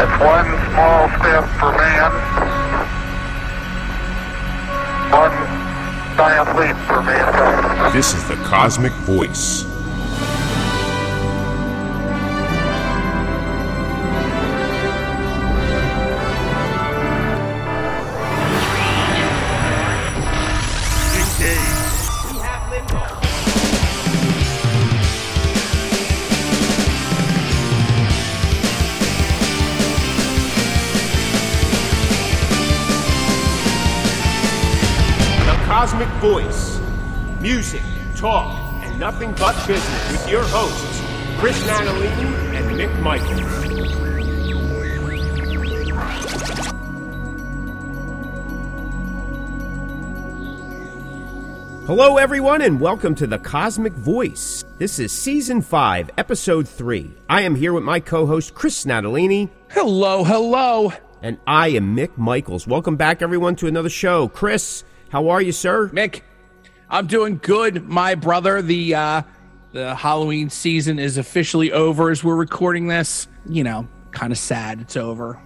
It's one small step for man, one giant leap for mankind. This is the Cosmick Voice. Nothing but business with your hosts, Chris Natalini and Mick Michaels. Hello, everyone, and welcome to the Cosmick Voice. This is Season 5, Episode 3. I am here with my co host, Chris Natalini, Hello, hello. and I am Mick Michaels. Welcome back, everyone, to another show. Chris, how are you, sir? Mick, I'm doing good, my brother. The uh the Halloween season is officially over as we're recording this. You know, kind of sad it's over.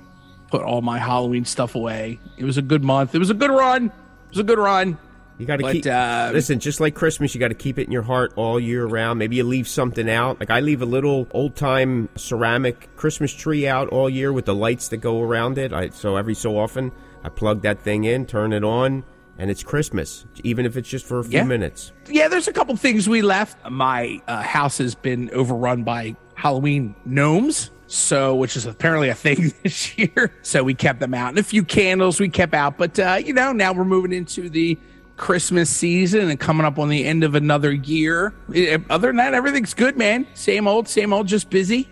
Put all my Halloween stuff away. It was a good month. It was a good run. It was a good run. You got to keep. uh, listen, just like Christmas, you got to keep it in your heart all year round. Maybe you leave something out. Like I leave a little old time ceramic Christmas tree out all year with the lights that go around it. I, so every so often, I plug that thing in, turn it on, and it's Christmas, even if it's just for a few Yeah. minutes. Yeah, there's a couple things we left. My uh, house has been overrun by Halloween gnomes, so which is apparently a thing this year. So we kept them out, and a few candles we kept out. But uh, you know, now we're moving into the Christmas season and coming up on the end of another year. Eh, Other than that, everything's good, man. Same old, same old. Just busy,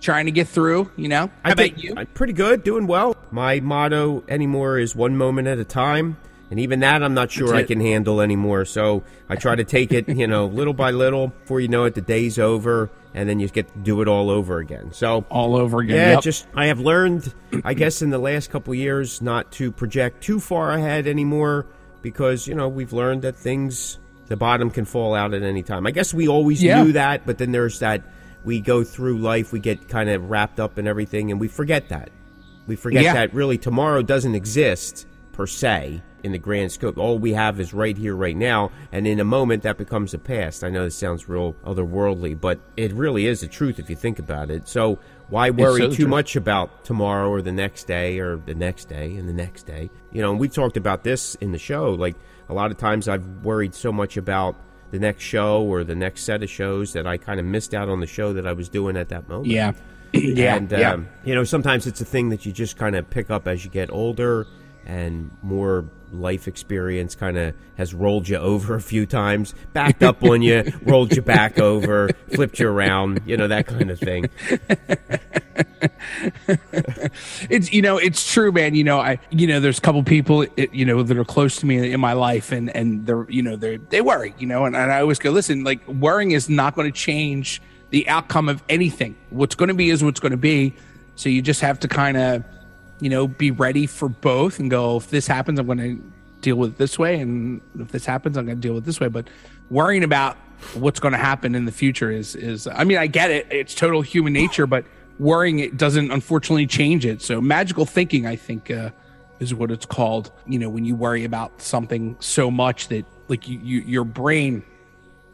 trying to get through. You know, how I about think you? I'm pretty good, doing well. My motto anymore is one moment at a time. And even that, I'm not sure I can handle anymore. So I try to take it, you know, little by little. Before you know it, the day's over, and then you get to do it all over again. So All over again. yeah, Yep. just I have learned, I guess, in the last couple of years, not to project too far ahead anymore because you know we've learned that things, the bottom can fall out at any time. I guess we always Yeah. knew that, but then there's that we go through life, we get kind of wrapped up in everything, and we forget that. We forget Yeah. that really tomorrow doesn't exist per se in the grand scope. All we have is right here, right now, and in a moment that becomes the past. I know this sounds real otherworldly, but it really is the truth if you think about it. So why worry so too truth. much about tomorrow or the next day or the next day and the next day? You know, and we've talked about this in the show. Like a lot of times I've worried so much about the next show or the next set of shows that I kind of missed out on the show that I was doing at that moment. yeah, yeah, and yeah. um, you know, sometimes it's a thing that you just kind of pick up as you get older and more life experience kind of has rolled you over a few times, backed up on you, rolled you back over, flipped you around, you know, that kind of thing. it's you know it's true man. You know i you know there's a couple people it, you know that are close to me in my life and and they're you know they they worry you know and, and i always go listen like worrying is not going to change the outcome of anything. What's going to be is what's going to be. So you just have to kind of you know be ready for both and go if this happens i'm going to deal with it this way and if this happens i'm going to deal with it this way but worrying about what's going to happen in the future is is i mean i get it it's total human nature but worrying it doesn't unfortunately change it so magical thinking i think uh, is what it's called you know when you worry about something so much that like you, you your brain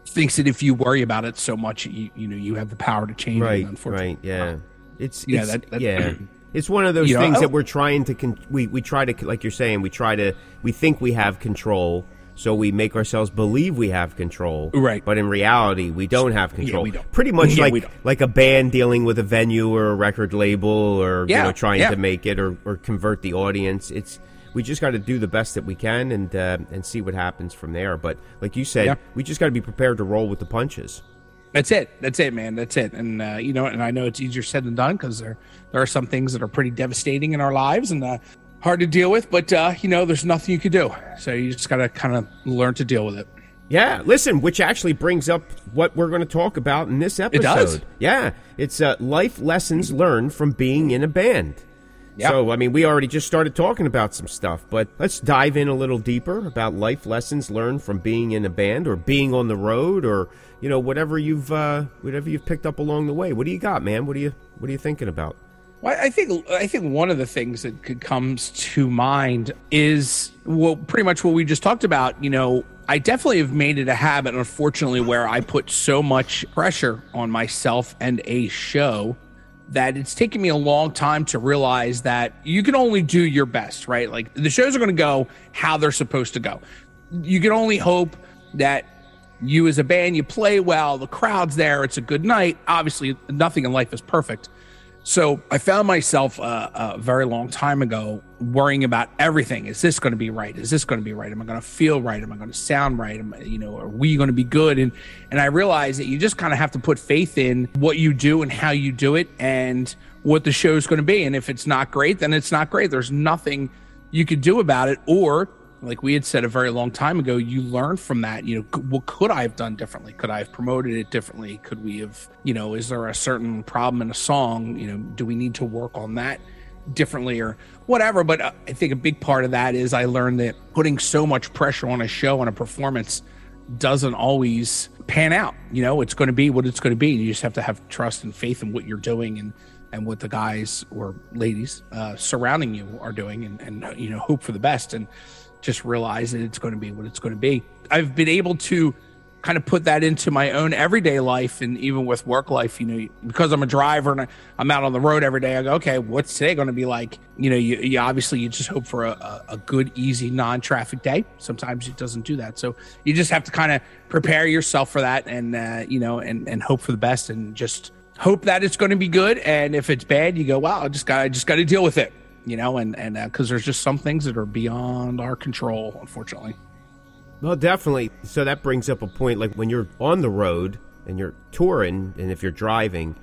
thinks that if you worry about it so much you you know you have the power to change Right, it unfortunately right, yeah. It's, Yeah, it's that- that- yeah. It's one of those You things I- that we're trying to con- we we try to like you're saying we try to we think we have control so we make ourselves believe we have control Right. but in reality we don't have control we don't. pretty much Yeah, like like a band dealing with a venue or a record label or you know trying yeah. to make it or, or convert the audience it's we just got to do the best that we can and uh, and see what happens from there but like you said Yeah. we just got to be prepared to roll with the punches That's it. That's it, man. That's it. And uh, you know, and I know it's easier said than done because there there are some things that are pretty devastating in our lives and uh, hard to deal with. But uh, you know, there's nothing you can do. So you just gotta kind of learn to deal with it. Yeah, listen, which actually brings up what we're going to talk about in this episode. It does. Yeah, it's uh, life lessons learned from being in a band. Yeah. So, I mean, we already just started talking about some stuff, but let's dive in a little deeper about life lessons learned from being in a band or being on the road or, you know, whatever you've uh, whatever you've picked up along the way. What do you got, man? What are you what are you thinking about? Well, I think I think one of the things that could comes to mind is well, pretty much what we just talked about. You know, I definitely have made it a habit, unfortunately, where I put so much pressure on myself and a show that it's taken me a long time to realize that you can only do your best, right? Like the shows are going to go how they're supposed to go. You can only hope that you as a band you play well, the crowd's there, it's a good night. Obviously, nothing in life is perfect. So I found myself uh, a very long time ago worrying about everything. Is this going to be right? Is this going to be right? Am I going to feel right? Am I going to sound right? Am I, you know, are we going to be good? And and I realized that you just kind of have to put faith in what you do and how you do it and what the show is going to be. And if it's not great, then it's not great. There's nothing you could do about it. Or like we had said a very long time ago, you learn from that. You know, what could I have done differently? Could I have promoted it differently? Could we have, you know, is there a certain problem in a song? You know, do we need to work on that differently or whatever? But uh, I think a big part of that is I learned that putting so much pressure on a show and a performance doesn't always pan out. You know, it's going to be what it's going to be. You just have to have trust and faith in what you're doing and and what the guys or ladies uh, surrounding you are doing, and, and you know, hope for the best. And just realize that it's going to be what it's going to be. I've been able to kind of put that into my own everyday life and even with work life, you know, because I'm a driver and I'm out on the road every day. I go, okay, what's today going to be like? You know, you, you obviously you just hope for a, a good, easy, non-traffic day. Sometimes it doesn't do that, so you just have to kind of prepare yourself for that and uh, you know, and and hope for the best and just hope that it's going to be good. And if it's bad, you go, wow, I just got I just got to deal with it you know, and and because uh, there's just some things that are beyond our control, unfortunately. Well, definitely. So that brings up a point like when you're on the road and you're touring, and if you're driving,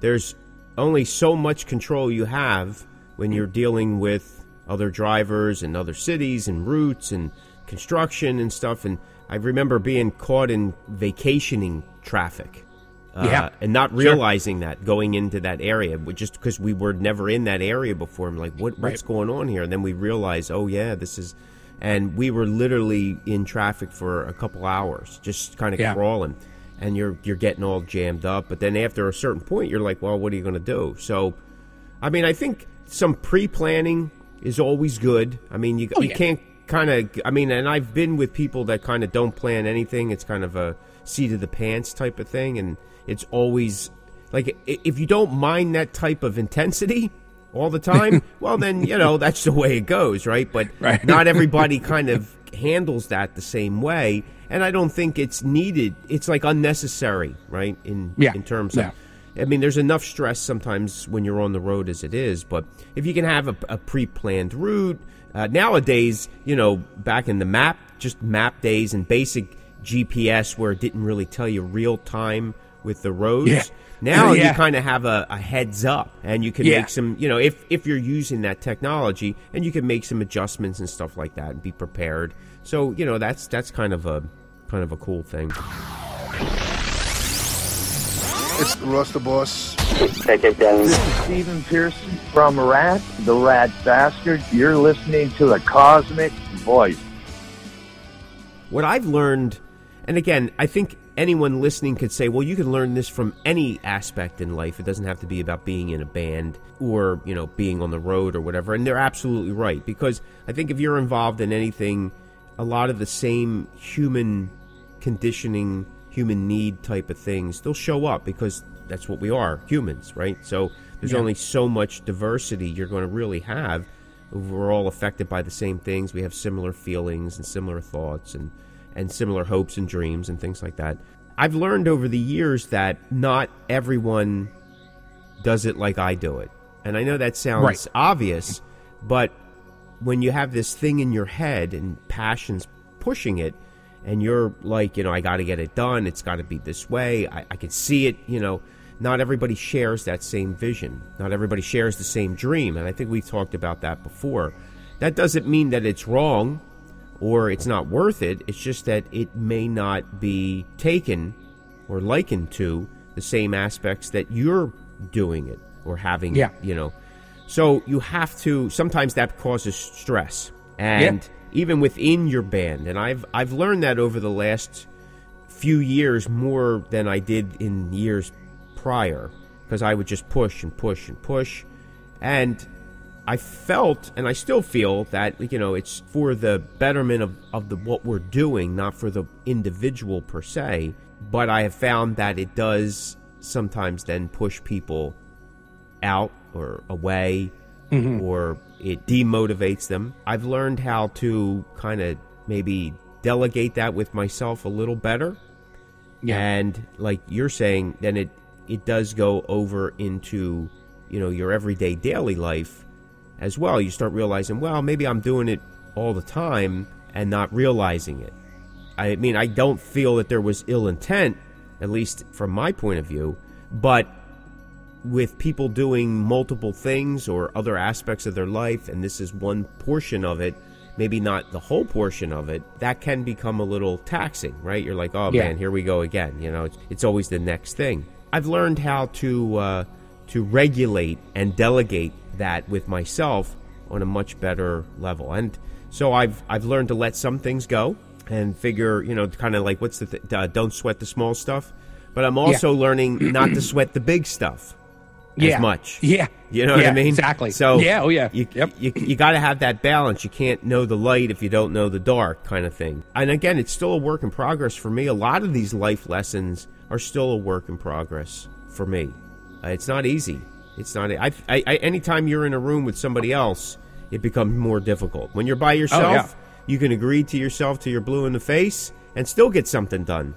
there's only so much control you have when you're dealing with other drivers and other cities and routes and construction and stuff. And I remember being caught in vacationing traffic uh, yeah. and not realizing sure. that going into that area, just because we were never in that area before. I'm like, what, what's right. going on here? And then we realize, oh yeah, this is, and we were literally in traffic for a couple hours, just kind of yeah. crawling, and you're you're getting all jammed up. But then after a certain point, you're like, well, what are you going to do? So, I mean, I think some pre-planning is always good. I mean, you oh, you yeah. can't kind of, I mean, and I've been with people that kind of don't plan anything. It's kind of a seat of the pants type of thing, and it's always like if you don't mind that type of intensity all the time, well, then you know that's the way it goes, right? But right. not everybody kind of handles that the same way, and I don't think it's needed. It's like unnecessary, right? In yeah. in terms of. I mean, there's enough stress sometimes when you're on the road as it is, but if you can have a, a pre-planned route, uh, nowadays, you know, back in the map, just map days and basic GPS where it didn't really tell you real time with the roads. Yeah. Now oh, yeah. you kind of have a, a, heads up, and you can yeah. make some, you know, if if you're using that technology, and you can make some adjustments and stuff like that, and be prepared. So you know that's that's kind of a kind of a cool thing. It's the Rust Boss. Take it down. This is Stephen Pearson from Rat, the Rat Bastard. You're listening to the Cosmick Voice. What I've learned, and again, I think anyone listening could say, well, you can learn this from any aspect in life. It doesn't have to be about being in a band or, you know, being on the road or whatever. And they're absolutely right because I think if you're involved in anything, a lot of the same human conditioning, human need type of things, they'll show up because that's what we are, humans, right? So there's yeah. only so much diversity you're going to really have. We're all affected by the same things. We have similar feelings and similar thoughts and and similar hopes and dreams and things like that. I've learned over the years that not everyone does it like I do it. And I know that sounds right. obvious, but when you have this thing in your head and passions pushing it, and you're like, you know, I got to get it done. It's got to be this way. I, I can see it, you know. Not everybody shares that same vision. Not everybody shares the same dream. And I think we've talked about that before. That doesn't mean that it's wrong or it's not worth it. It's just that it may not be taken or likened to the same aspects that you're doing it or having, yeah. you know. So you have to sometimes that causes stress. And yeah. even within your band, and I've I've learned that over the last few years more than I did in years prior because I would just push and push and push And I felt, and I still feel that you know it's for the betterment of, of the what we're doing, not for the individual per se. But I have found that it does sometimes then push people out or away, mm-hmm. or it demotivates them. I've learned how to kind of maybe delegate that with myself a little better. Yeah. And like you're saying, then it it does go over into you know your everyday daily life as well. You start realizing, well, maybe I'm doing it all the time and not realizing it. I mean, I don't feel that there was ill intent, at least from my point of view, but with people doing multiple things or other aspects of their life, and this is one portion of it, maybe not the whole portion of it, that can become a little taxing, right? You're like, oh Yeah. man, here we go again. You know, it's, it's always the next thing. I've learned how to uh, to regulate and delegate that with myself on a much better level, and so I've I've learned to let some things go and figure, you know, kind of like what's the th- uh, don't sweat the small stuff, but I'm also learning not to sweat the big stuff yeah. as much. Yeah. You know what I mean? Exactly. So yeah. Oh yeah. You, yep. you, you got to have that balance. You can't know the light if you don't know the dark, kind of thing. And again, it's still a work in progress for me. A lot of these life lessons are still a work in progress for me. Uh, it's not easy. It's not. I, I, I, anytime you're in a room with somebody else, it becomes more difficult. When you're by yourself, Oh, yeah. you can agree to yourself till you're blue in the face and still get something done.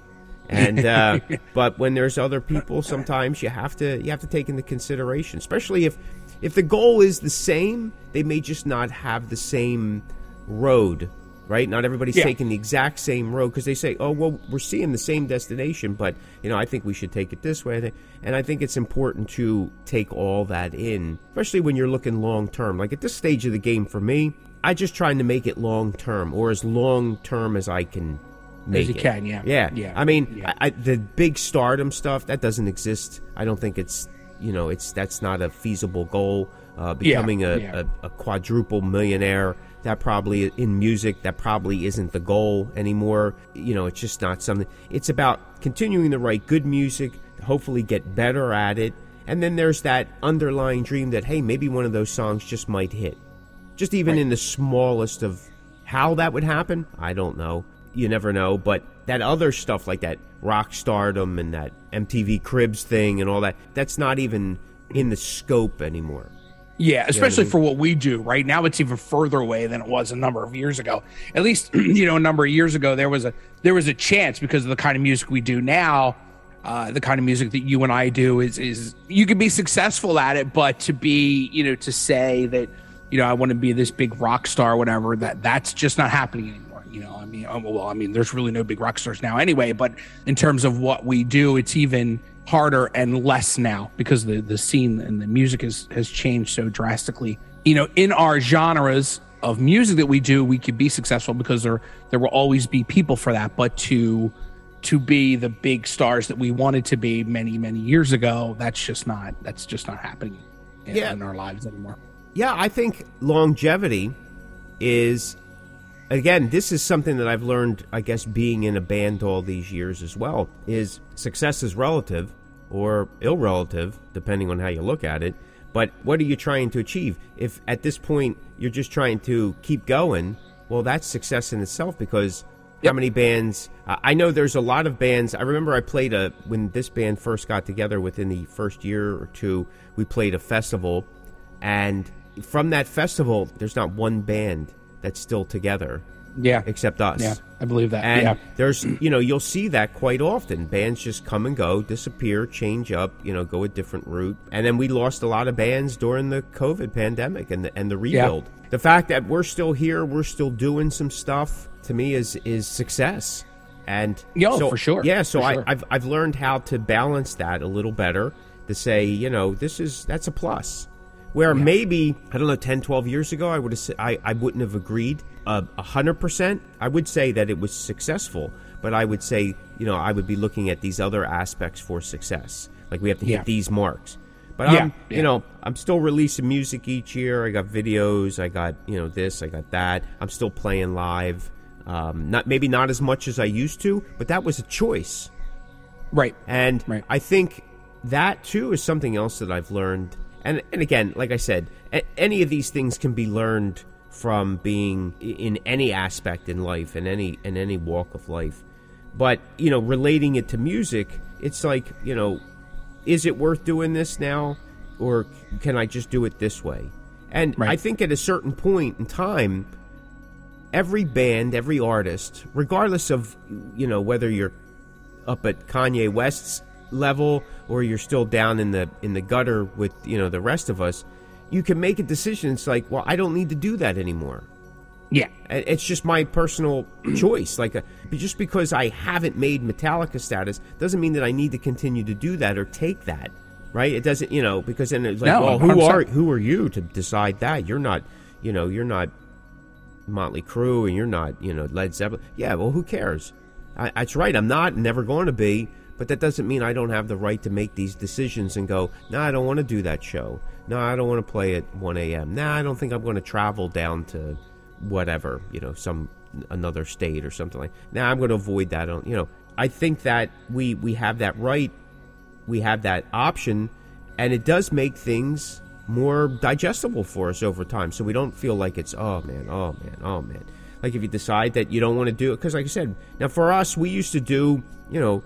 And uh, but when there's other people, sometimes you have to you have to take into consideration, especially if if the goal is the same, they may just not have the same road, right? Not everybody's Yeah. taking the exact same road because they say, "Oh, well, we're seeing the same destination, but you know, I think we should take it this way." And I think it's important to take all that in, especially when you're looking long term. Like at this stage of the game, for me, I just trying to make it long term or as long term as I can make you it. can, yeah. Yeah. Yeah. I mean, Yeah. I, I, the big stardom stuff that doesn't exist. I don't think it's you know it's that's not a feasible goal. Uh, becoming a, yeah. a, a quadruple millionaire that probably in music that probably isn't the goal anymore. You know, it's just not something. It's about continuing to write good music, hopefully get better at it, and then there's that underlying dream that hey, maybe one of those songs just might hit. Just even in the smallest of how that would happen, I don't know. You never know. But that other stuff like that rock stardom and that MTV Cribs thing and all that, that's not even in the scope anymore. Yeah, especially mean? for what we do right now, it's even further away than it was a number of years ago. At least, you know, a number of years ago, there was a there was a chance because of the kind of music we do now. Uh, the kind of music that you and I do is is you can be successful at it, but to be, you know, to say that, you know, I want to be this big rock star, whatever, that that's just not happening anymore. You know, I mean, oh, well, I mean, there's really no big rock stars now anyway. But in terms of what we do, it's even harder and less now because the the scene and the music has has changed so drastically. You know, in our genres of music that we do, we could be successful because there there will always be people for that. But to to be the big stars that we wanted to be many many years ago, that's just not that's just not happening in, Yeah. in our lives anymore. Yeah, I think longevity is again, this is something that I've learned, I guess, being in a band all these years as well, is success is relative or irrelative, depending on how you look at it. But what are you trying to achieve? If at this point you're just trying to keep going, well, that's success in itself because how many bands? Uh, I know there's a lot of bands. I remember I played a when this band first got together. Within the first year or two, we played a festival, and from that festival, there's not one band that's still together Yeah, except us. yeah, I believe that. And yeah, there's, you know, you'll see that quite often. Bands just come and go, disappear, change up, you know, go a different route. And then we lost a lot of bands during the COVID pandemic and the, and the rebuild. The fact that we're still here, we're still doing some stuff, to me is is success. And Yeah, so, for sure. Yeah, so For I. I've I've learned how to balance that a little better. To say, you know, this is that's a plus. Where maybe I don't know, 10, 12 years ago, I would have I, I wouldn't have agreed uh, a hundred percent. I would say that it was successful, but I would say you know I would be looking at these other aspects for success. Like we have to Yeah. hit these marks. But Yeah, I'm, yeah. you know, I'm still releasing music each year. I got videos. I got you know this. I got that. I'm still playing live. Um, not maybe not as much as I used to, but that was a choice. right. And Right. I think that too is something else that I've learned. And and again, like I said, a- any of these things can be learned from being in any aspect in life, in any in any walk of life. But you know, relating it to music, it's like you know, is it worth doing this now, or can I just do it this way? And Right. I think at a certain point in time, every band, every artist, regardless of you know whether you're up at Kanye West's level or you're still down in the in the gutter with you know the rest of us, you can make a decision. It's like, well, I don't need to do that anymore. Yeah. It's just my personal choice. Like, uh just because I haven't made Metallica status doesn't mean that I need to continue to do that or take that, right? It doesn't, you know, because then it's like, No, well, who 100%. are who are you to decide that? You're not, you know, you're not Motley Crue and you're not, you know, Led Zeppelin. Yeah, well, who cares? I, that's right. I'm not, never going to be. But that doesn't mean I don't have the right to make these decisions and go, no, I don't want to do that show. No, I don't want to play at 1 a.m. No, I don't think I'm going to travel down to whatever, you know, some another state or something like. Now I'm going to avoid that. On you know, I think that we we have that right, we have that option, and it does make things more digestible for us over time, so we don't feel like it's oh man, oh man, oh man. Like if you decide that you don't want to do it, because like I said, now for us, we used to do you know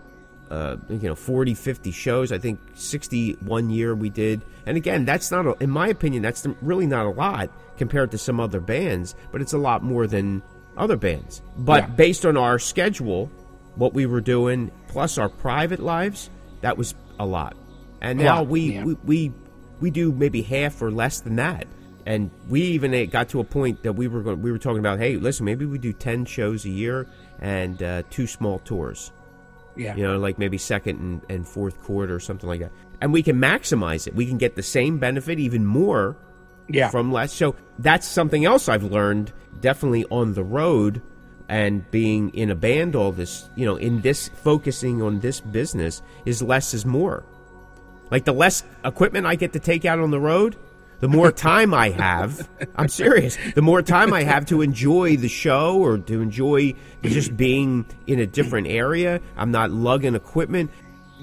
uh, you know 40 50 shows. I think 61 year we did. And again that's not a, in my opinion that's really not a lot compared to some other bands but it's a lot more than other bands. But Yeah. based on our schedule what we were doing plus our private lives that was a lot. And now lot, we, yeah. we we we do maybe half or less than that. And we even uh, got to a point that we were going, we were talking about hey listen maybe we do 10 shows a year and uh, two small tours Yeah. you know, like maybe second and, and fourth quarter or something like that. And we can maximize it. We can get the same benefit, even more, Yeah. from less. So that's something else I've learned definitely on the road and being in a band all this, you know, in this focusing on this business is less is more. Like the less equipment I get to take out on the road, the more time I have. I'm serious. The more time I have to enjoy the show or to enjoy just being in a different area. I'm not lugging equipment.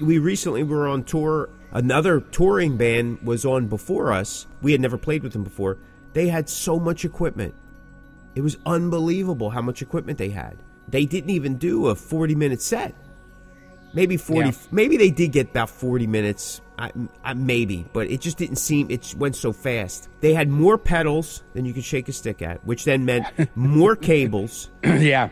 We recently were on tour. Another touring band was on before us. We had never played with them before. They had so much equipment. It was unbelievable how much equipment they had. They didn't even do a 40 minute set. Maybe 40 Yeah. maybe they did get about 40 minutes I, I, maybe but it just didn't seem it went so fast. They had more pedals than you could shake a stick at which then meant more cables. Yeah.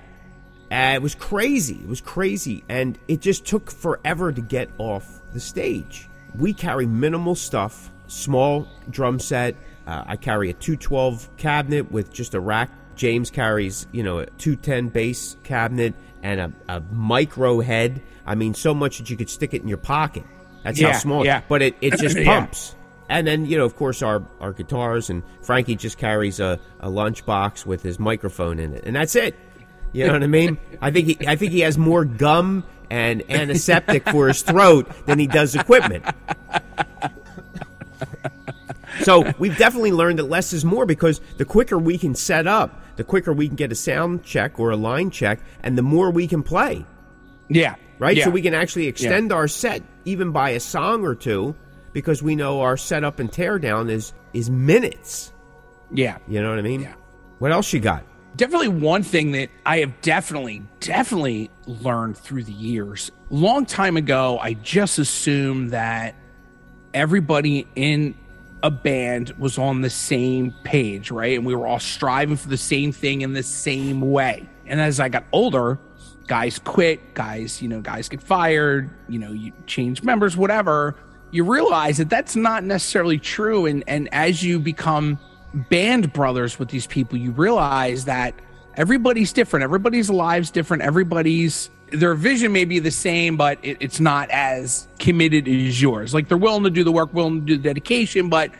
uh, it was crazy it was crazy and it just took forever to get off the stage. We carry minimal stuff small drum set. Uh, i carry a 212 cabinet with just a rack. James carries you know a 210 bass cabinet and a, a micro head. I mean so much that you could stick it in your pocket that's Yeah, how small yeah. but it, it just Yeah. pumps and then, you know, of course, our, our guitars, and Frankie just carries a, a lunchbox with his microphone in it, and that's it. You know what I mean? I think he, I think he has more gum and antiseptic for his throat than he does equipment. So we've definitely learned that less is more because the quicker we can set up, the quicker we can get a sound check or a line check, and the more we can play Yeah. right? Yeah. So we can actually extend our set even by a song or two because we know our setup and teardown is is minutes. Yeah. You know what I mean? Yeah. What else you got? Definitely one thing that I have definitely, definitely learned through the years. Long time ago, I just assumed that everybody in a band was on the same page, right? And we were all striving for the same thing in the same way. And as I got older, guys quit, guys, you know, guys get fired, you know, you change members, whatever. You realize that that's not necessarily true. And and as you become band brothers with these people, you realize that everybody's different, everybody's lives different, everybody's their vision may be the same, but it, it's not as committed as yours. Like they're willing to do the work, willing to do the dedication, but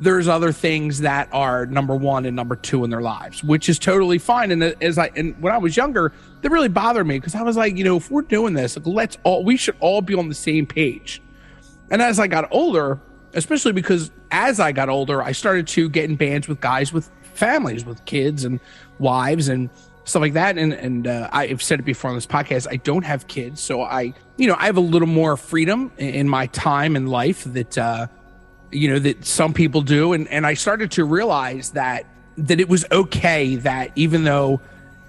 there's other things that are number one and number two in their lives, which is totally fine. And as I and when I was younger, that really bothered me because I was like, you know, if we're doing this, like, let's all we should all be on the same page. And as I got older, especially because as I got older, I started to get in bands with guys with families, with kids and wives and stuff like that. And and uh, I've said it before on this podcast, I don't have kids, so I, you know, I have a little more freedom in, my time and life that uh, you know, that some people do. And, and I started to realize that, that it was okay that even though,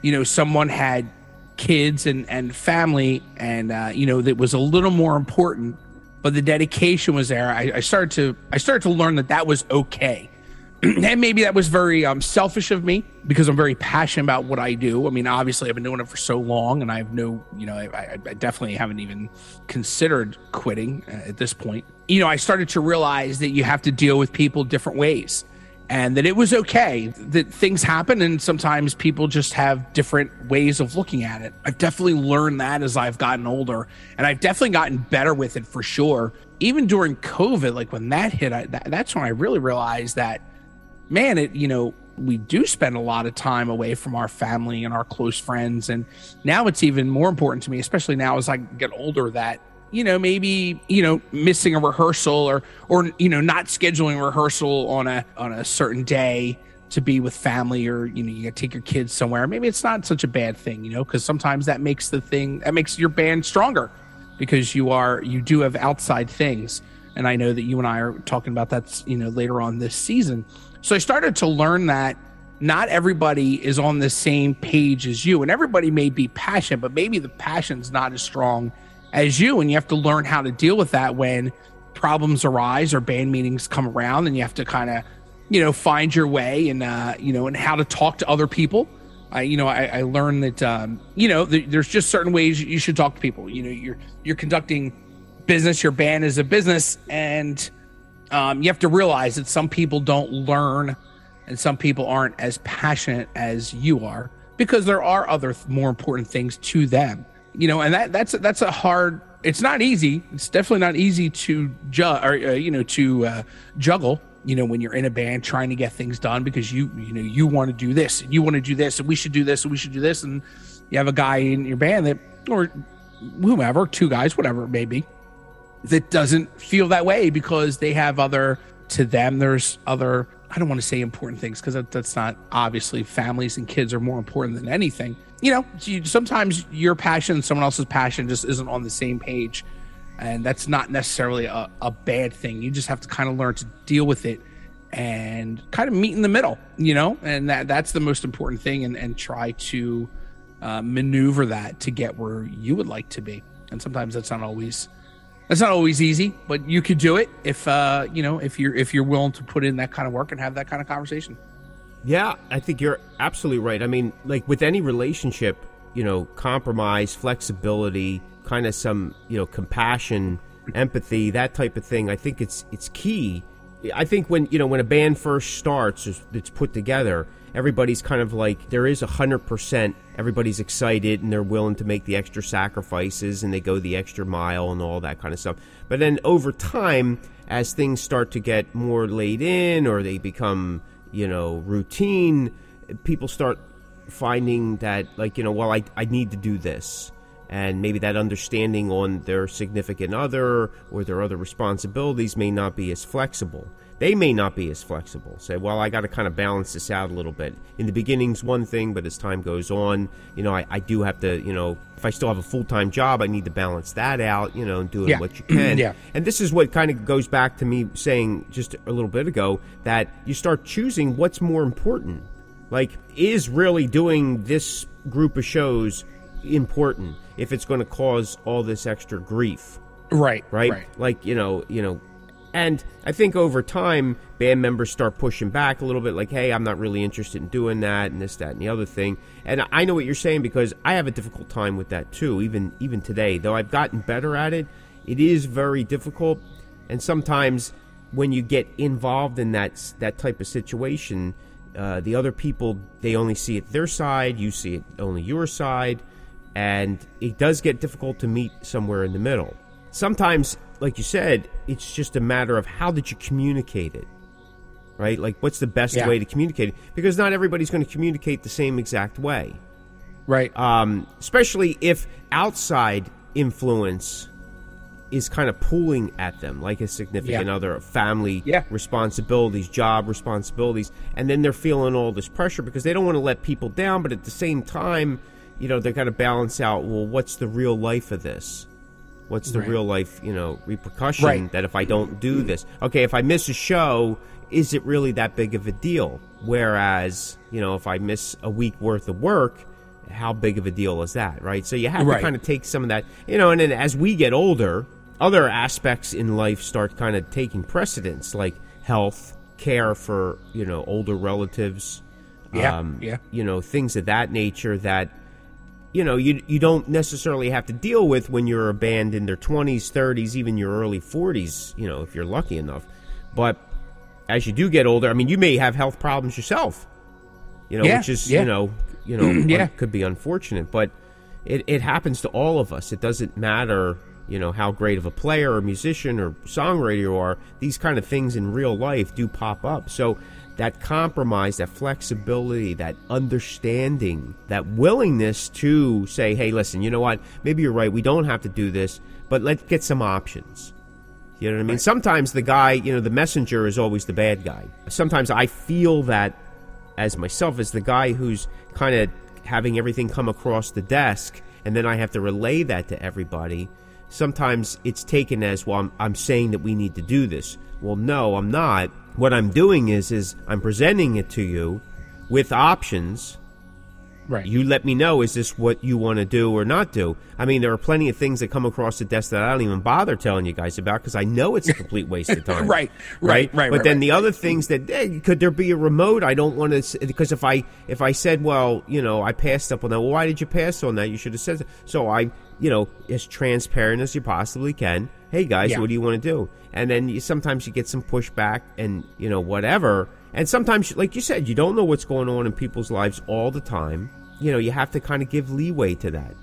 you know, someone had kids and, and family and, uh, you know, that was a little more important, but the dedication was there. I, I started to, I started to learn that that was okay. and maybe that was very um, selfish of me because I'm very passionate about what I do. I mean, obviously, I've been doing it for so long, and I have no, you know, I, I definitely haven't even considered quitting uh, at this point. You know, I started to realize that you have to deal with people different ways and that it was okay that things happen and sometimes people just have different ways of looking at it. I've definitely learned that as I've gotten older and I've definitely gotten better with it for sure. Even during COVID, like when that hit, I, that, that's when I really realized that man, it, you know, we do spend a lot of time away from our family and our close friends. And now it's even more important to me, especially now as I get older, that, you know, maybe, you know, missing a rehearsal or, or, you know, not scheduling rehearsal on a, on a certain day to be with family or, you know, you gotta take your kids somewhere. Maybe it's not such a bad thing, you know, because sometimes that makes the thing, that makes your band stronger because you are, you do have outside things. And I know that you and I are talking about that, you know, later on this season so I started to learn that not everybody is on the same page as you, and everybody may be passionate, but maybe the passion's not as strong as you, and you have to learn how to deal with that when problems arise or band meetings come around, and you have to kind of, you know, find your way and uh, you know, and how to talk to other people. I, you know, I, I learned that, um, you know, th- there's just certain ways you should talk to people. You know, you're you're conducting business. Your band is a business, and um, you have to realize that some people don't learn and some people aren't as passionate as you are because there are other th- more important things to them you know and that that's that's a hard it's not easy. It's definitely not easy to ju- or uh, you know to uh, juggle you know when you're in a band trying to get things done because you you know you want to do this and you want to do this and we should do this and we should do this. And you have a guy in your band that or whomever two guys whatever it may be that doesn't feel that way because they have other to them there's other i don't want to say important things because that, that's not obviously families and kids are more important than anything you know? Sometimes your passion and someone else's passion just isn't on the same page. And that's not necessarily a, a bad thing. You just have to kind of learn to deal with it and kind of meet in the middle you know? And that that's the most important thing and, and try to uh, maneuver that to get where you would like to be. And sometimes that's not always it's not always easy, but you could do it if uh, you know if you're if you're willing to put in that kind of work and have that kind of conversation. Yeah, I think you're absolutely right. I mean, like with any relationship, you know, compromise, flexibility, kind of some, you know, compassion, empathy, that type of thing. I think it's it's key. I think when, you know, when a band first starts, it's put together, everybody's kind of like there is a hundred percent everybody's excited and they're willing to make the extra sacrifices and they go the extra mile and all that kind of stuff but then over time as things start to get more laid in or they become you know routine people start finding that like you know well i, I need to do this. And maybe that understanding on their significant other or their other responsibilities may not be as flexible they may not be as flexible. Say, well, I got to kind of balance this out a little bit. In the beginning's one thing, but as time goes on, you know, I, I do have to, you know, if I still have a full time job, I need to balance that out, you know, and doing Yeah. what you can. Yeah. And this is what kind of goes back to me saying just a little bit ago that you start choosing what's more important. Like, is really doing this group of shows important if it's going to cause all this extra grief? Right, right? Like you know, you know, and I think over time, band members start pushing back a little bit, like, "Hey, I'm not really interested in doing that, and this, that, and the other thing." And I know what you're saying because I have a difficult time with that too, even even today. Though I've gotten better at it, it is very difficult, and sometimes when you get involved in that that type of situation, uh, the other people they only see it their side, you see it only your side, and it does get difficult to meet somewhere in the middle. Sometimes, like you said, it's just a matter of how did you communicate it, right? Like, what's the best Yeah. way to communicate it? Because not everybody's going to communicate the same exact way right. um, especially if outside influence is kind of pulling at them, like a significant Yeah. other, family Yeah. responsibilities, job responsibilities, and then they're feeling all this pressure because they don't want to let people down, but at the same time, you know, they're got to balance out. Well, what's the real life of this? What's the Right. real life, you know, repercussion Right. that if I don't do this? Okay, if I miss a show, is it really that big of a deal? Whereas, you know, if I miss a week worth of work, how big of a deal is that, right? So you have Right. to kind of take some of that, you know, and then as we get older, other aspects in life start kind of taking precedence, like health, care for, you know, older relatives, Yeah, um, yeah. you know, things of that nature that you know you you don't necessarily have to deal with when you're a band in their 20s, 30s, even your early 40s, you know, if you're lucky enough. But as you do get older, I mean, you may have health problems yourself. You know, Yeah, which is, yeah. you know, you know, Yeah. could be unfortunate, but it it happens to all of us. It doesn't matter, you know, how great of a player or musician or songwriter you are. These kind of things in real life do pop up. So that compromise, that flexibility, that understanding, that willingness to say, "Hey, listen, you know what? Maybe you're right. We don't have to do this, but let's get some options." You know what I mean? Sometimes the guy, you know, the messenger is always the bad guy. Sometimes I feel that as myself as the guy who's kind of having everything come across the desk and then I have to relay that to everybody. Sometimes it's taken as well I'm, I'm saying that we need to do this. Well, no, I'm not. What I'm doing is is I'm presenting it to you with options. Right. you let me know is this what you want to do or not do? I mean there are plenty of things that come across the desk that i don't even bother telling you guys about because i know it's a complete waste of time Right, right, right, but right, then right. the other things that hey, could there be a remote? I don't want to because if i if i said well you know i passed up on that well why did you pass on that? You should have said so i you know as transparent as you possibly can hey guys Yeah. what do you want to do? And then you, sometimes you get some pushback and you know whatever. And sometimes like you said you don't know what's going on in people's lives all the time. You know you have to kind of give leeway to that.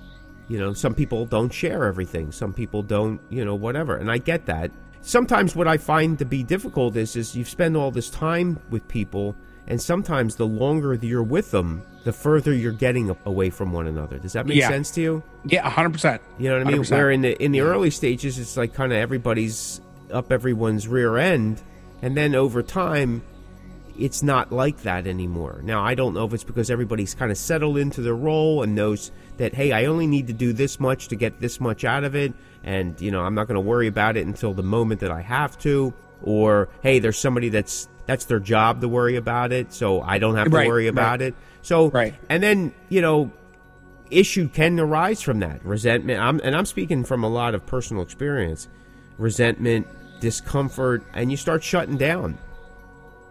You know some people don't share everything. Some people don't you know whatever. And i get that. Sometimes what i find to be difficult is is you spend all this time with people and sometimes the longer that you're with them the further you're getting away from one another does that make Yeah. sense to you Yeah, hundred percent. you know what I mean? 100%. Where in the in the early stages, it's like kind of everybody's up everyone's rear end, and then over time, it's not like that anymore. Now, I don't know if it's because everybody's kind of settled into their role and knows that hey, I only need to do this much to get this much out of it, and you know I'm not going to worry about it until the moment that I have to, or hey, there's somebody that's that's their job to worry about it, so I don't have to Right, worry about right. it. So, Right. and then you know issue can arise from that resentment I'm, and i'm speaking from a lot of personal experience resentment discomfort and you start shutting down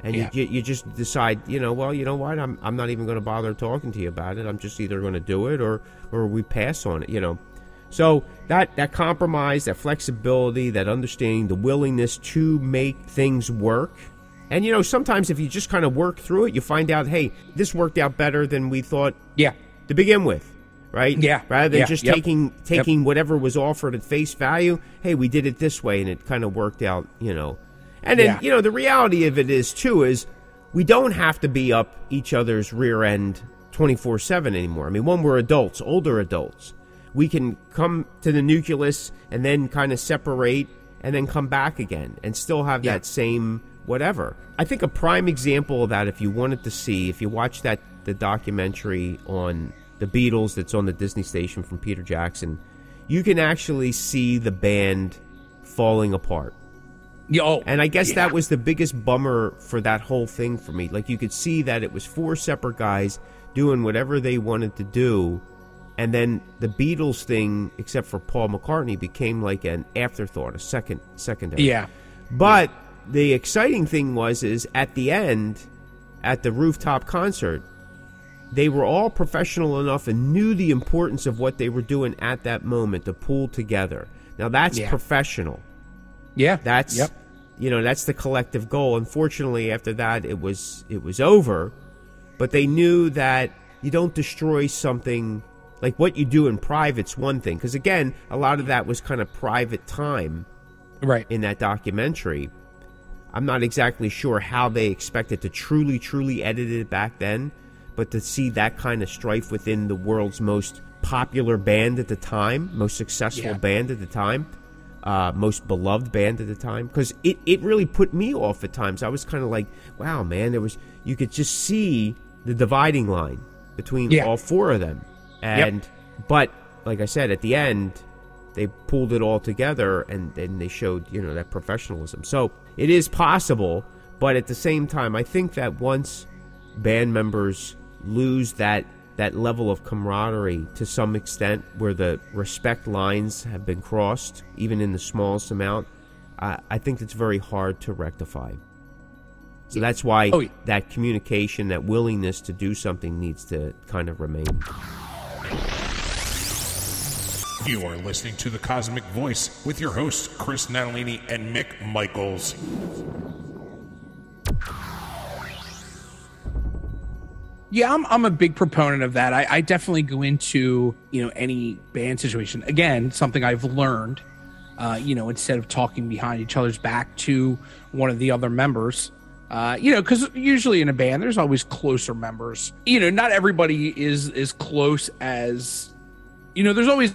and Yeah. you, you just decide you know well you know what i'm, I'm not even going to bother talking to you about it i'm just either going to do it or or we pass on it you know so that that compromise that flexibility that understanding the willingness to make things work and you know sometimes if you just kind of work through it you find out hey this worked out better than we thought Yeah. to begin with, right? Yeah, Rather than yeah, just yep, taking taking whatever was offered at face value. Hey, we did it this way, and it kind of worked out, you know. And then Yeah. you know the reality of it is too is we don't have to be up each other's rear end twenty four seven anymore. I mean, when we're adults, older adults, we can come to the nucleus and then kind of separate and then come back again and still have Yeah. that same whatever. I think a prime example of that, if you wanted to see, if you watch that the documentary on the Beatles that's on the Disney station from Peter Jackson, you can actually see the band falling apart. Yeah, oh, And I guess yeah. that was the biggest bummer for that whole thing for me. Like you could see that it was four separate guys doing whatever they wanted to do, and then the Beatles thing, except for Paul McCartney, became like an afterthought, a second secondary. Yeah. But the exciting thing was is at the end, at the rooftop concert, they were all professional enough and knew the importance of what they were doing at that moment to pull together. Now that's Yeah. professional. Yeah. That's Yep. you know that's the collective goal. Unfortunately, after that, it was it was over. But they knew that you don't destroy something like what you do in private's one thing because again, a lot of that was kind of private time Right. in that documentary. I'm not exactly sure how they expected to truly, truly edit it back then, but to see that kind of strife within the world's most popular band at the time, most successful Yeah. band at the time, uh, most beloved band at the time, because it, it really put me off at times. I was kind of like, wow, man, there was you could just see the dividing line between Yeah. all four of them, and but like I said, at the end, they pulled it all together and, and they showed you know that professionalism. So it is possible, but at the same time, I think that once band members lose that that level of camaraderie to some extent, where the respect lines have been crossed, even in the smallest amount, I, I think it's very hard to rectify. So that's why Oh, yeah. that communication, that willingness to do something needs to kind of remain. You are listening to The Cosmick Voice with your hosts, Chris Natalini and Mick Michaels. Yeah, I'm, I'm a big proponent of that. I, I definitely go into you know any band situation again, something I've learned. Uh, you know, instead of talking behind each other's back to one of the other members, uh, you know, because usually in a band there's always closer members. You know, not everybody is as close as you know. There's always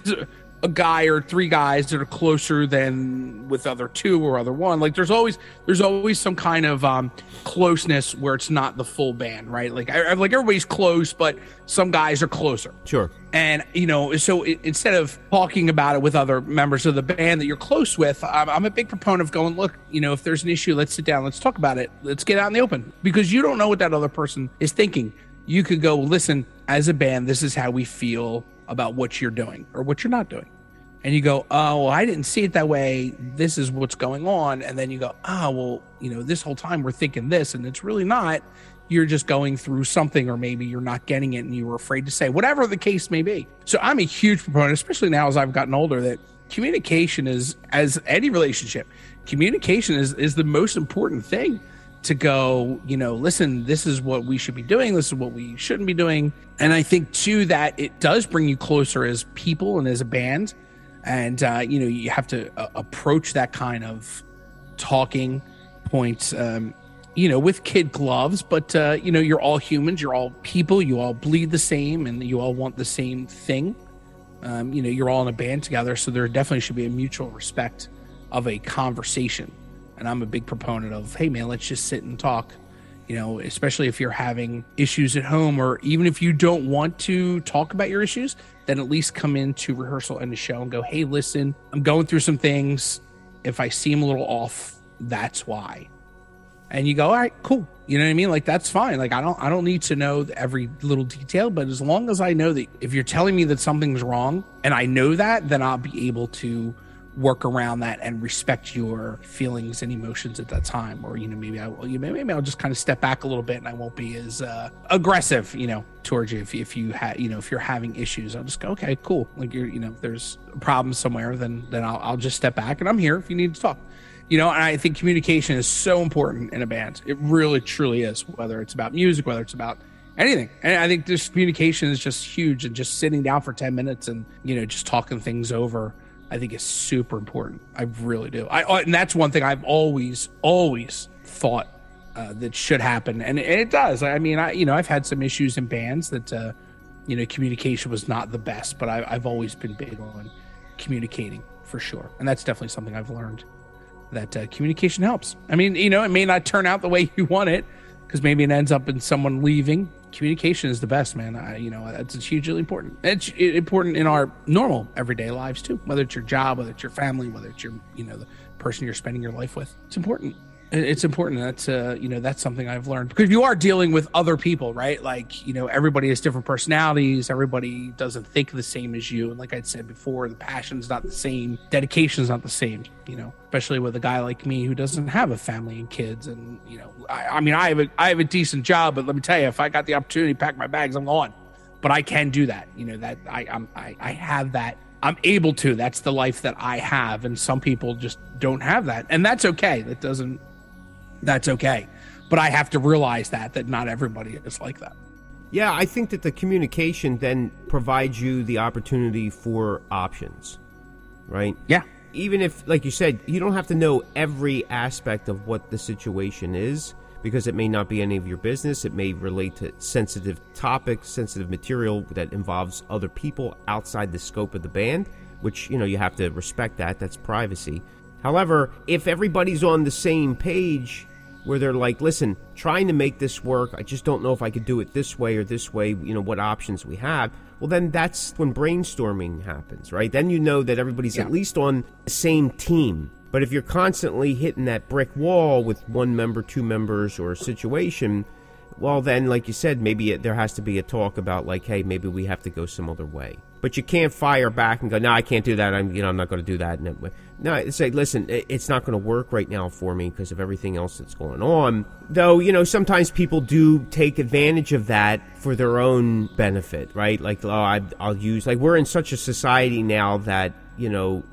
a guy or three guys that are closer than with other two or other one. Like there's always there's always some kind of um, closeness where it's not the full band, right? Like I, like everybody's close, but some guys are closer. Sure. And you know, so i instead of talking about it with other members of the band that you're close with, I'm, I'm a big proponent of going, look, you know, if there's an issue, let's sit down, let's talk about it, let's get out in the open, because you don't know what that other person is thinking. You could go, listen, as a band, this is how we feel about what you're doing or what you're not doing. And you go, oh, well, I didn't see it that way. This is what's going on. And then you go, oh, well, you know, this whole time we're thinking this, and it's really not you're just going through something or maybe you're not getting it and you were afraid to say whatever the case may be so i'm a huge proponent especially now as i've gotten older that communication is as any relationship communication is is the most important thing to go you know listen this is what we should be doing. This is what we shouldn't be doing. And i think too that it does bring you closer as people and as a band. And uh, you know you have to uh, approach that kind of talking points um, you know with kid gloves. But uh, you know you're all humans. You're all people. You all bleed the same and you all want the same thing. Um, you know you're all in a band together. So there definitely should be a mutual respect of a conversation and i'm a big proponent of hey man let's just sit and talk you know especially if you're having issues at home or even if you don't want to talk about your issues then at least come into rehearsal and the show and go hey listen i'm going through some things. If i seem a little off that's why. And you go all right cool. You know what i mean? Like that's fine. Like i don't i don't need to know every little detail but as long as i know that if you're telling me that something's wrong and i know that then i'll be able to work around that and respect your feelings and emotions at that time or you know maybe i will you maybe i'll just kind of step back a little bit and i won't be as uh, aggressive you know towards you if, if you have you know if you're having issues. I'll just go okay cool. Like you're you know if there's a problem somewhere then then I'll, I'll just step back and i'm here if you need to talk. You know and i think communication is so important in a band. It really truly is whether it's about music whether it's about anything. And i think this communication is just huge and just sitting down for 10 minutes and you know just talking things over i think is super important. I really do. I and that's one thing i've always always thought uh, that should happen. And, and it does. I mean i you know i've had some issues in bands that uh you know communication was not the best but I, i've always been big on communicating for sure. And that's definitely something i've learned that uh, communication helps. I mean, you know, it may not turn out the way you want it because maybe it ends up in someone leaving. Communication is the best, man. I, you know, that's it's hugely important. It's important in our normal everyday lives too. Whether it's your job, whether it's your family, whether it's your, you know, the person you're spending your life with. It's important. It- It's important. That's uh, you know, that's something I've learned because you are dealing with other people, right? Like, you know, everybody has different personalities. Everybody doesn't think the same as you. And like I said before, the passion's not the same, dedication's not the same. You know, especially with a guy like me who doesn't have a family and kids. And you know, I, I mean, I have a I have a decent job, but let me tell you, if I got the opportunity to pack my bags, I'm gone. But I can do that. You know that I I'm, I I have that. I'm able to. That's the life that I have, and some people just don't have that, and that's okay. That doesn't that's okay. But I have to realize that that not everybody is like that. Yeah, I think that the communication then provides you the opportunity for options, right? Yeah. Even if, like you said, you don't have to know every aspect of what the situation is because it may not be any of your business. It may relate to sensitive topics, sensitive material that involves other people outside the scope of the band, which, you know, you have to respect that. That's privacy. However, if everybody's on the same page where they're like, listen, trying to make this work, I just don't know if I could do it this way or this way, you know, what options we have. Well, then that's when brainstorming happens, right? Then you know that everybody's at least on the same team. But if you're constantly hitting that brick wall with one member, two members, or a situation, well, then, like you said, maybe it, there has to be a talk about, like, hey, maybe we have to go some other way. But you can't fire back and go, no, I can't do that. I'm, you know, I'm not going to do that. And no, say, listen, it's not going to work right now for me because of everything else that's going on. Though, you know, sometimes people do take advantage of that for their own benefit, right? Like, oh, I, I'll use, like, we're in such a society now that, you know,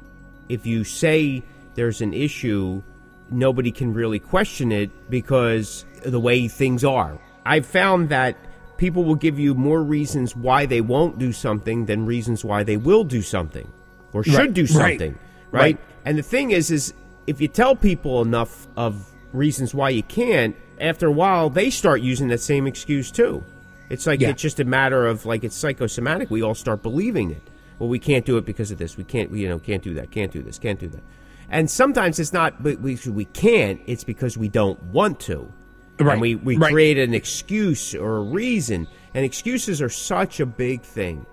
if you say there's an issue, nobody can really question it because the way things are. I've found that people will give you more reasons why they won't do something than reasons why they will do something or should Right, do something, right. right. And the thing is is if you tell people enough of reasons why you can't, after a while they start using that same excuse too. It's like Yeah. it's just a matter of like it's psychosomatic. We all start believing it. Well, we can't do it because of this. We can't, we, you know, can't do that. Can't do this. Can't do that. And sometimes it's not, but we we can't. It's because we don't want to. Right, And we, we right. create an excuse or a reason. And excuses are such a big thing.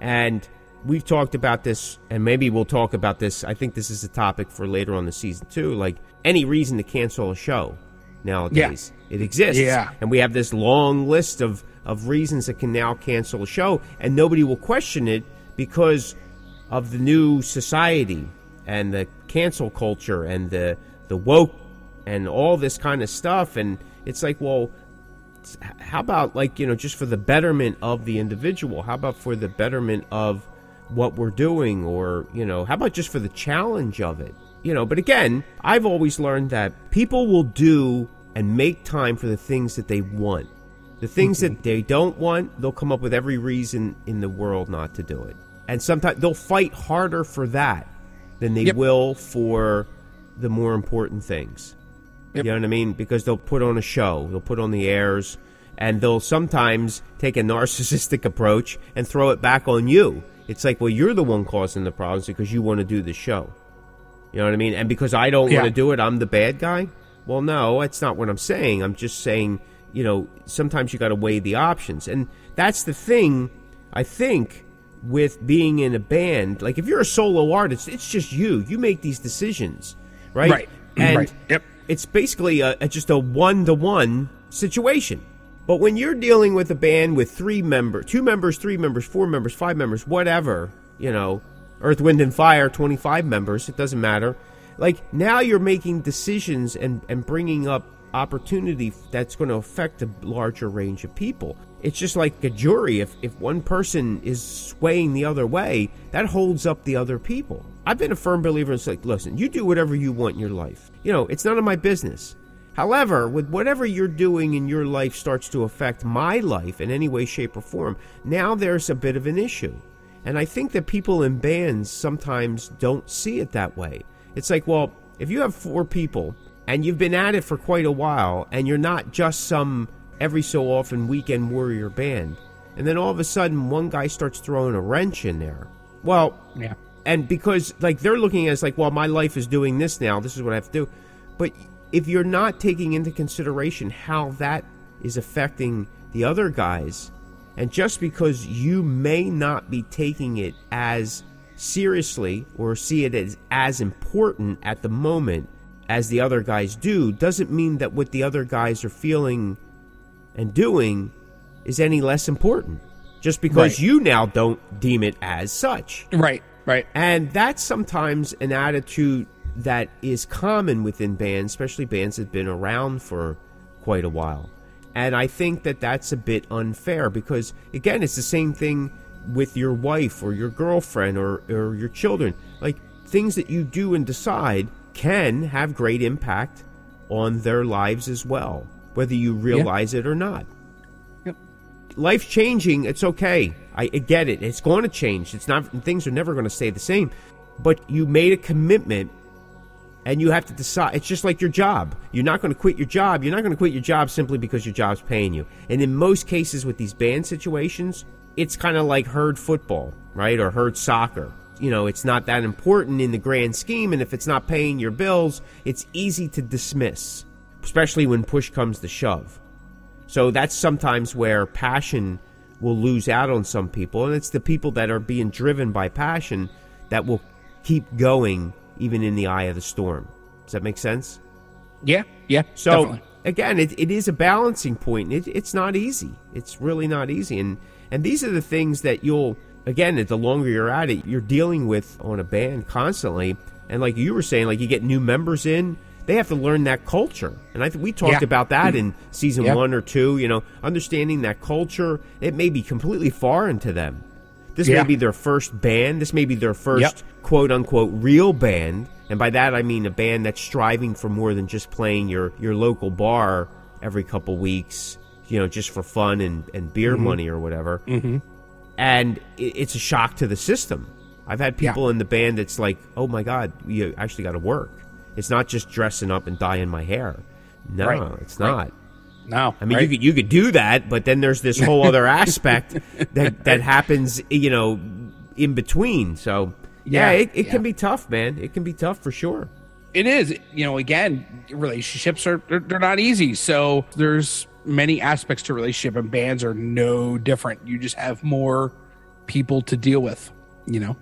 And we've talked about this, and maybe we'll talk about this. I think this is a topic for later on the season, too. Like any reason to cancel a show nowadays. It exists. Yeah. And we have this long list of, of reasons that can now cancel a show, and nobody will question it because of the new society and the cancel culture and the, the woke and all this kind of stuff. And it's like, well, how about like you know just for the betterment of the individual how about for the betterment of what we're doing or you know how about just for the challenge of it? You know but again i've always learned that people will do and make time for the things that they want. The things that they don't want they'll come up with every reason in the world not to do it. And sometimes they'll fight harder for that than they Yep. will for the more important things Yep. you know what I mean? Because they'll put on a show, they'll put on the airs, and they'll sometimes take a narcissistic approach and throw it back on you. It's like, well, you're the one causing the problems because you want to do the show. You know what I mean? And because I don't Yeah. want to do it, I'm the bad guy? Well, no, that's not what I'm saying. I'm just saying, you know, sometimes you got to weigh the options. And that's the thing, I think, with being in a band. Like, if you're a solo artist, it's just you. You make these decisions, right? Right. And Right. Yep. It's basically a, a- just a one to one situation. But when you're dealing with a band with three members, two members, three members, four members, five members, whatever, you know, Earth, Wind, and Fire, 25 members, it doesn't matter. Like now you're making decisions and, and bringing up opportunity that's going to affect a larger range of people. It's just like a jury. If, if one person is swaying the other way, that holds up the other people. I've been a firm believer in like, listen, you do whatever you want in your life. You know, it's none of my business. However, with whatever you're doing in your life starts to affect my life in any way, shape, or form, now there's a bit of an issue. And I think that people in bands sometimes don't see it that way. It's like, well, if you have four people and you've been at it for quite a while and you're not just some every so often weekend warrior band, and then all of a sudden one guy starts throwing a wrench in there. Well, Yeah. And because like they're looking at it as like well my life is doing this now this is what i have to do but if you're not taking into consideration how that is affecting the other guys and just because you may not be taking it as seriously or see it as as important at the moment as the other guys do doesn't mean that what the other guys are feeling and doing is any less important just because Right. you now don't deem it as such Right. Right. and that's sometimes an attitude that is common within bands, especially bands that have been around for quite a while. And I think that that's a bit unfair because, again, it's the same thing with your wife or your girlfriend or, or your children. Like, things that you do and decide can have great impact on their lives as well, whether you realize it or not. Life's changing. It's okay. I, I get it. It's going to change. It's not. Things are never going to stay the same. But you made a commitment, and you have to decide. It's just like your job. You're not going to quit your job. You're not going to quit your job simply because your job's paying you. And in most cases, with these band situations, it's kind of like herd football, right, or herd soccer. You know, it's not that important in the grand scheme, and if it's not paying your bills, it's easy to dismiss. especially when push comes to shove. So that's sometimes where passion will lose out on some people, and it's the people that are being driven by passion that will keep going even in the eye of the storm. Does that make sense? Yeah, yeah. So definitely. again, it, it is a balancing point. It, it's not easy. It's really not easy. And and these are the things that you'll again, the longer you're at it, you're dealing with on a band constantly. And like you were saying, like you get new members in, they have to learn that culture. And I think we talked Yeah. about that in season Yeah. one or two. You know, understanding that culture, it may be completely foreign to them. This Yeah. may be their first band. This may be their first Yep. quote unquote real band. And by that I mean a band that's striving for more than just playing your, your local bar every couple weeks, you know, just for fun and, and beer Mm-hmm. money or whatever. Mm-hmm. And it, it's a shock to the system. I've had people in the band that's like, oh my God, you actually got to work. It's not just dressing up and dyeing my hair. No, Right. it's Right. not. no, I mean, right? you could you could do that, but then there's this whole other aspect that that happens, you know, in between. So yeah, Yeah, it, it yeah. can be tough, man. It can be tough for sure. it is you know again relationships are they're, they're not easy so there's many aspects to relationship and bands are no different you just have more people to deal with you know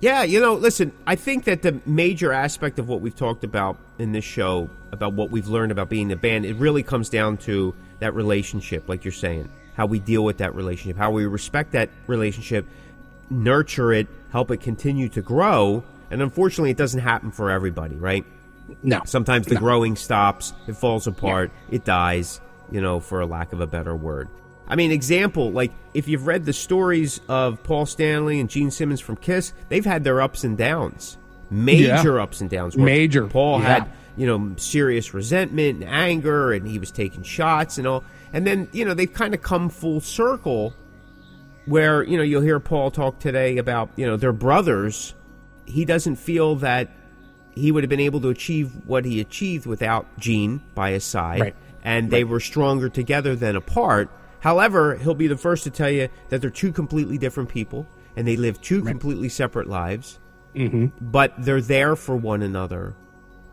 Yeah, you know, listen, I think that the major aspect of what we've talked about in this show, about what we've learned about being a band, it really comes down to that relationship, like you're saying, how we deal with that relationship, how we respect that relationship, nurture it, help it continue to grow. And unfortunately, it doesn't happen for everybody, right? no Sometimes the No. growing stops, it falls apart, it dies, you know, for a lack of a better word. I mean, example, like if you've read the stories of Paul Stanley and Gene Simmons from Kiss, they've had their ups and downs. Major ups and downs. Major, Paul yeah. had, you know, serious resentment and anger and he was taking shots and all. And then, you know, they've kind of come full circle where, you know, you'll hear Paul talk today about, you know, their brothers. He doesn't feel that he would have been able to achieve what he achieved without Gene by his side. Right. And they were stronger together than apart. However, he'll be the first to tell you that they're two completely different people and they live two completely separate lives. Mm-hmm. But they're there for one another.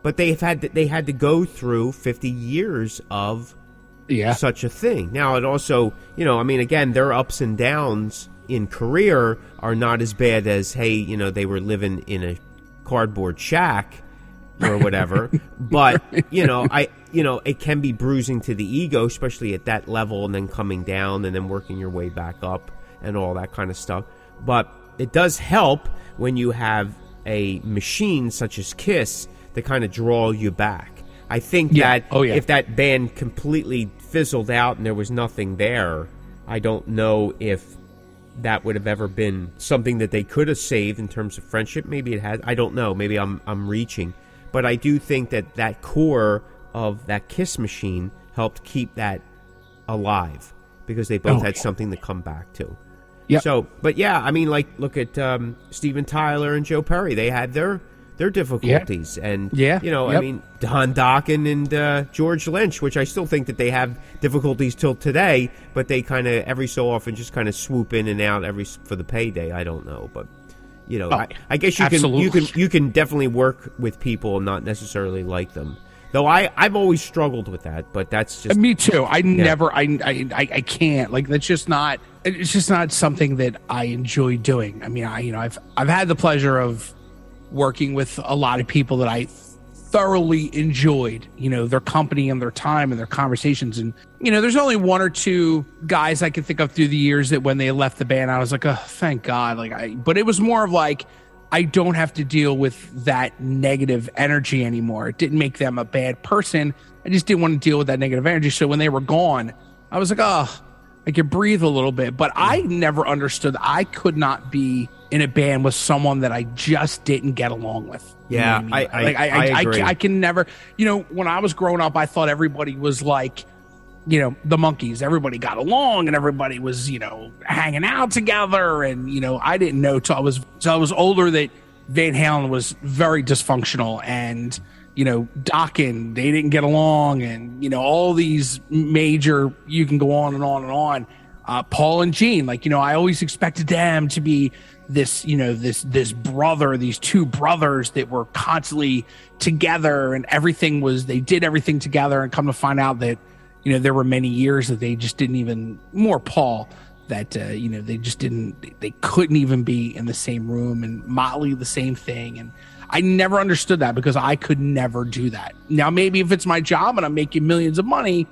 But they've had to, they had to go through 50 years of yeah such a thing. Now, it also, you know, I mean, again, their ups and downs in career are not as bad as, hey, you know, they were living in a cardboard shack or whatever. but, you know, I, you know, it can be bruising to the ego, especially at that level, and then coming down and then working your way back up and all that kind of stuff. But it does help when you have a machine such as Kiss to kind of draw you back. I think Yeah. that Oh, yeah. if that band completely fizzled out and there was nothing there, I don't know if that would have ever been something that they could have saved in terms of friendship. Maybe it had. I don't know. Maybe I'm I'm reaching, but I do think that that core of that Kiss machine helped keep that alive because they both Oh, had yeah. something to come back to. Yeah. So, but yeah, I mean, like, look at um, Steven Tyler and Joe Perry. They had their their difficulties, and Yeah, you know, I mean, Don Dokken and uh, George Lynch, which I still think that they have difficulties till today, but they kind of every so often just kind of swoop in and out every for the payday. I don't know, but you know, Oh, I, I guess you can you can you can definitely work with people and not necessarily like them. Though I I've always struggled with that, but that's just uh, Me too. I never. I, I. I. I can't. Like that's just not. It's just not something that I enjoy doing. I mean, I. You know, I've. I've had the pleasure of working with a lot of people that I thoroughly enjoyed. You know, their company and their time and their conversations. And you know, there's only one or two guys I can think of through the years that when they left the band, I was like, oh, thank God. Like I. But it was more of like. I don't have to deal with that negative energy anymore. It didn't make them a bad person. I just didn't want to deal with that negative energy. So when they were gone, I was like, oh, I could breathe a little bit. But I never understood. I could not be in a band with someone that I just didn't get along with. You Yeah, know what I- I- like I, I I, agree. I, can never. You know, when I was growing up, I thought everybody was like you know the Monkees everybody got along and everybody was you know hanging out together and you know i didn't know till i was till i was older that van halen was very dysfunctional and you know Dokken, they didn't get along and you know all these major you can go on and on and on uh, Paul and Gene. Like, you know, I always expected them to be this, you know, this this brother, these two brothers that were constantly together, and everything was they did everything together. And come to find out that, you know, there were many years that they just didn't even more Paul that uh, you know they just didn't they couldn't even be in the same room and motley the same thing and i never understood that because i could never do that now maybe if it's my job and i'm making millions of money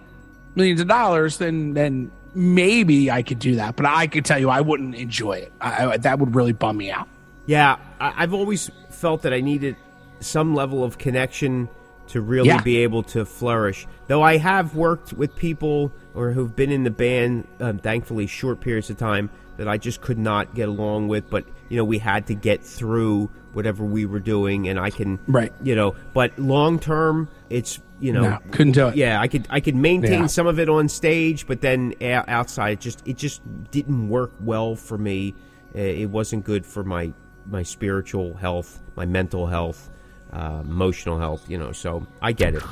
millions of dollars then then maybe i could do that but i could tell you i wouldn't enjoy it I, I, that would really bum me out Yeah, I've always felt that I needed some level of connection to really Yeah. be able to flourish. Though I have worked with people or who've been in the band, um, thankfully, short periods of time that I just could not get along with. But you know, we had to get through whatever we were doing, and I can, Right. You know, but long term, it's you know, No, couldn't do it. Yeah, I could I could maintain Yeah. some of it on stage, but then outside, it just it just didn't work well for me. Uh, It wasn't good for my my spiritual health, my mental health, uh, emotional health. You know, so I get it.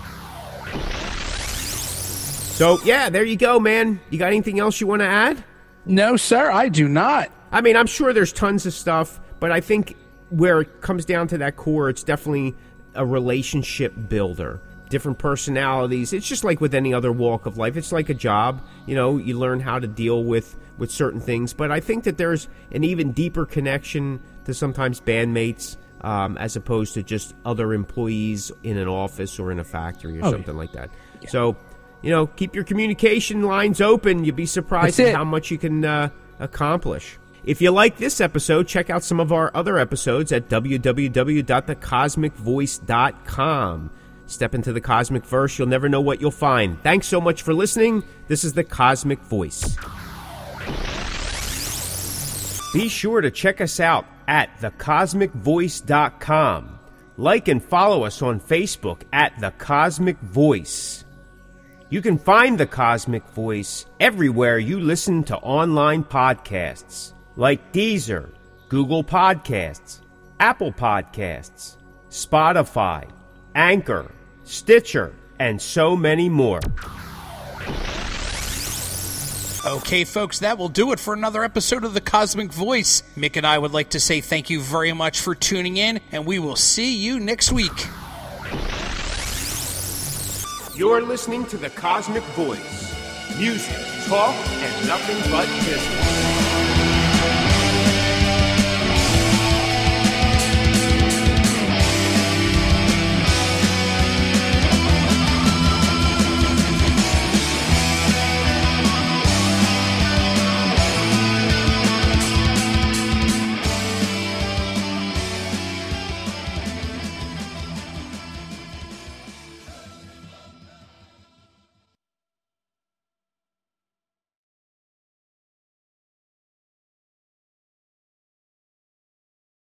So yeah, there you go, man. You got anything else you want to add? no sir i do not I mean, I'm sure there's tons of stuff, but I think where it comes down to that core, it's definitely a relationship builder. Different personalities. It's just like with any other walk of life. It's like a job. You know, you learn how to deal with with certain things. But I think that there's an even deeper connection to sometimes bandmates um, as opposed to just other employees in an office or in a factory or Oh, something like that. So, you know, keep your communication lines open. You'd be surprised at how much you can uh, accomplish. If you like this episode, check out some of our other episodes at www.thecosmickvoice.com. Step into the Cosmickverse, you'll never know what you'll find. Thanks so much for listening. This is the Cosmick Voice. Be sure to check us out at thecosmickvoice.com. Like and follow us on Facebook at The Cosmick Voice. You can find The Cosmick Voice everywhere you listen to online podcasts, like Deezer, Google Podcasts, Apple Podcasts, Spotify, Anchor, Stitcher, and so many more. Okay, folks, that will do it for another episode of The Cosmick Voice. Mick and I would like to say thank you very much for tuning in, and we will see you next week. You're listening to The Cosmick Voice. Music, talk, and nothing but business.